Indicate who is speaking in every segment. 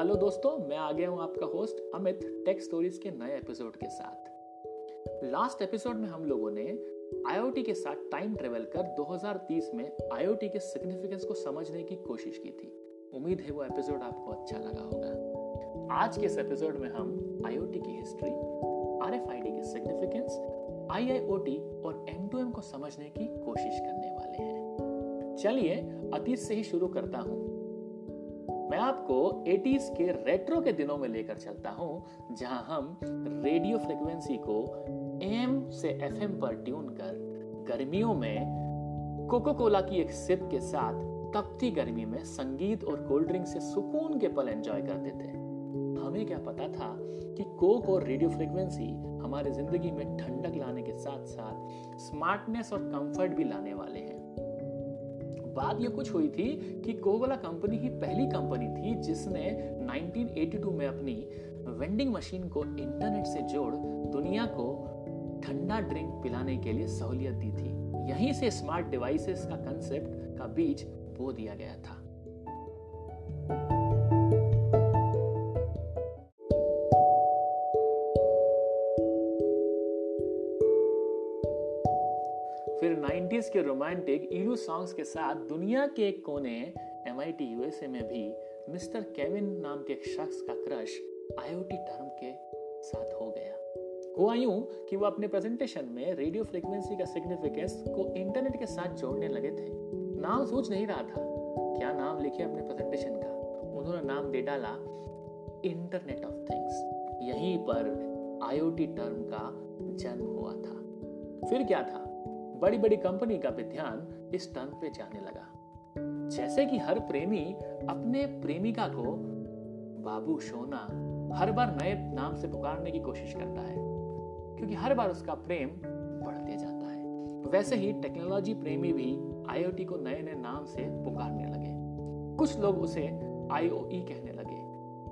Speaker 1: Hello दोस्तों, मैं आ गया हूँ आपका होस्ट अमित टेक स्टोरीज के नए एपिसोड के साथ। लास्ट एपिसोड में हम लोगों ने आईओटी के साथ टाइम ट्रेवल कर 2030 में आईओटी के सिग्निफिकेंस को समझने की कोशिश की थी। उम्मीद है वो एपिसोड आपको अच्छा लगा होगा। आज के इस एपिसोड में हम आईओटी की हिस्ट्री आरएफआईडी के सिग्निफिकेंस आईआईओटी और एम को समझने की कोशिश करने वाले हैं। चलिए, अतीत से ही शुरू करता हूँ। मैं आपको 80s के रेट्रो के दिनों में लेकर चलता हूँ, जहाँ हम रेडियो फ्रिक्वेंसी को एम से एफएम पर ट्यून कर गर्मियों में कोको कोला की एक सिप के साथ तपती गर्मी में संगीत और कोल्ड ड्रिंक से सुकून के पल एंजॉय करते थे। हमें क्या पता था कि कोक और रेडियो फ्रिक्वेंसी हमारे ज़िंदगी में ठंडक लाने के साथ साथ स्मार्टनेस और कंफर्ट भी लाने वाले हैं। बात ये कुछ हुई थी कि कोकोला कंपनी ही पहली कंपनी थी जिसने 1982 में अपनी वेंडिंग मशीन को इंटरनेट से जोड़ दुनिया को ठंडा ड्रिंक पिलाने के लिए सहूलियत दी थी। यहीं से स्मार्ट डिवाइसेस का कंसेप्ट का बीज बो दिया गया था। फिर 90s के रोमांटिक ईलू सॉन्ग्स के साथ दुनिया के एक कोने एमआईटी यूएसए में भी मिस्टर केविन नाम के एक शख्स का क्रश आईओटी टर्म के साथ हो गया। हुआ यूँ कि वो अपने प्रेजेंटेशन में रेडियो फ्रीक्वेंसी का सिग्निफिकेंस को इंटरनेट के साथ जोड़ने लगे थे। नाम सोच नहीं रहा था। क्या नाम लिखे अपने प्रेजेंटेशन का? उन्होंने नाम दे डाला इंटरनेट ऑफ़ थिंग्स यहीं पर आईओटी टर्म का जन्म हुआ था। फिर क्या था? बड़ी बड़ी कंपनी का भी ध्यान इस टर्म पे जाने लगा। जैसे कि हर प्रेमी अपने प्रेमिका को, बाबू, सोना, हर बार नए नाम से पुकारने की कोशिश करता है, क्योंकि हर बार उसका प्रेम बढ़ते जाता है। वैसे ही टेक्नोलॉजी प्रेमी भी आईओटी को नए नए नाम से पुकारने लगे। कुछ लोग उसे आईओई कहने लगे।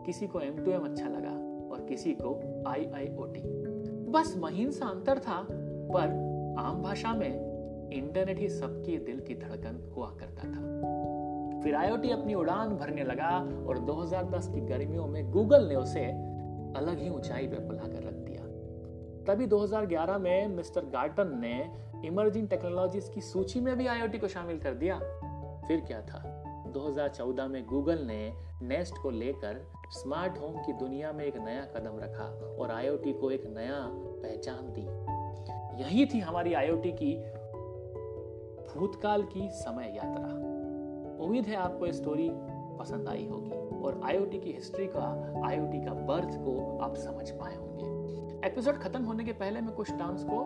Speaker 1: किसी को एम टू एम अच्छा लगा और किसी को आई आई ओ टी बस महीन सा अंतर था, पर आम भाषा में इंटरनेट ही सबके दिल की धड़कन हुआ करता था। फिर आईओटी अपनी उड़ान भरने लगा और 2010 की गर्मियों में गूगल ने उसे अलग ही ऊंचाई पर बुलाकर रख दिया। तभी 2011 में मिस्टर गार्टन ने इमर्जिंग टेक्नोलॉजीज़ की सूची में भी आईओटी को शामिल कर दिया। फिर क्या था? 2014 में गूगल ने नेस्ट को लेकर स्मार्ट होम की दुनिया में एक नया कदम रखा और आईओटी को एक नया पहचान दी। यही थी हमारी आईओटी की भूतकाल की समय यात्रा। उम्मीद है आपको ये स्टोरी पसंद आई होगी और आईओटी की हिस्ट्री का आईओटी का बर्थ को आप समझ पाए होंगे। एपिसोड खत्म होने के पहले मैं कुछ टर्म्स को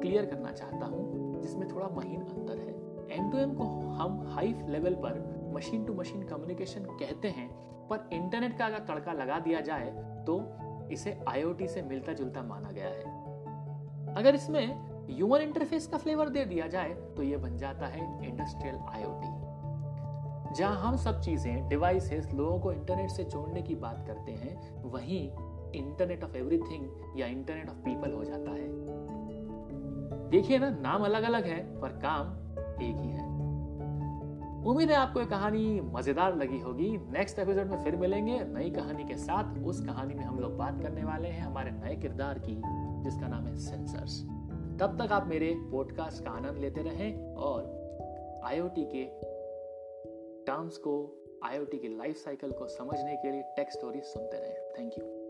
Speaker 1: क्लियर करना चाहता हूँ, जिसमें थोड़ा महीन अंतर है। एम टू एम को हम हाई लेवल पर मशीन टू मशीन कम्युनिकेशन कहते हैं, पर इंटरनेट का अगर तड़का लगा दिया जाए तो इसे आईओटी से मिलता जुलता माना गया है। अगर इसमें ह्यूमन इंटरफेस का फ्लेवर दे दिया जाए तो यह बन जाता है इंडस्ट्रियल आईओटी जहाँ हम सब चीज़ें डिवाइसेस लोगों को इंटरनेट से जोड़ने की बात करते हैं, वहीं इंटरनेट ऑफ़ एवरीथिंग या इंटरनेट ऑफ़ पीपल हो जाता है। देखिए ना, नाम अलग अलग है, पर काम एक ही है। उम्मीद है आपको ये कहानी मज़ेदार लगी होगी। नेक्स्ट एपिसोड में फिर मिलेंगे नई कहानी के साथ। उस कहानी में हम लोग बात करने वाले हैं, हमारे नए किरदार की, जिसका नाम है सेंसर्स तब तक आप मेरे पॉडकास्ट का आनंद लेते रहें और आईओटी के टर्म्स को आईओटी की लाइफ साइकिल को समझने के लिए टेक्स्ट स्टोरी सुनते रहें। Thank you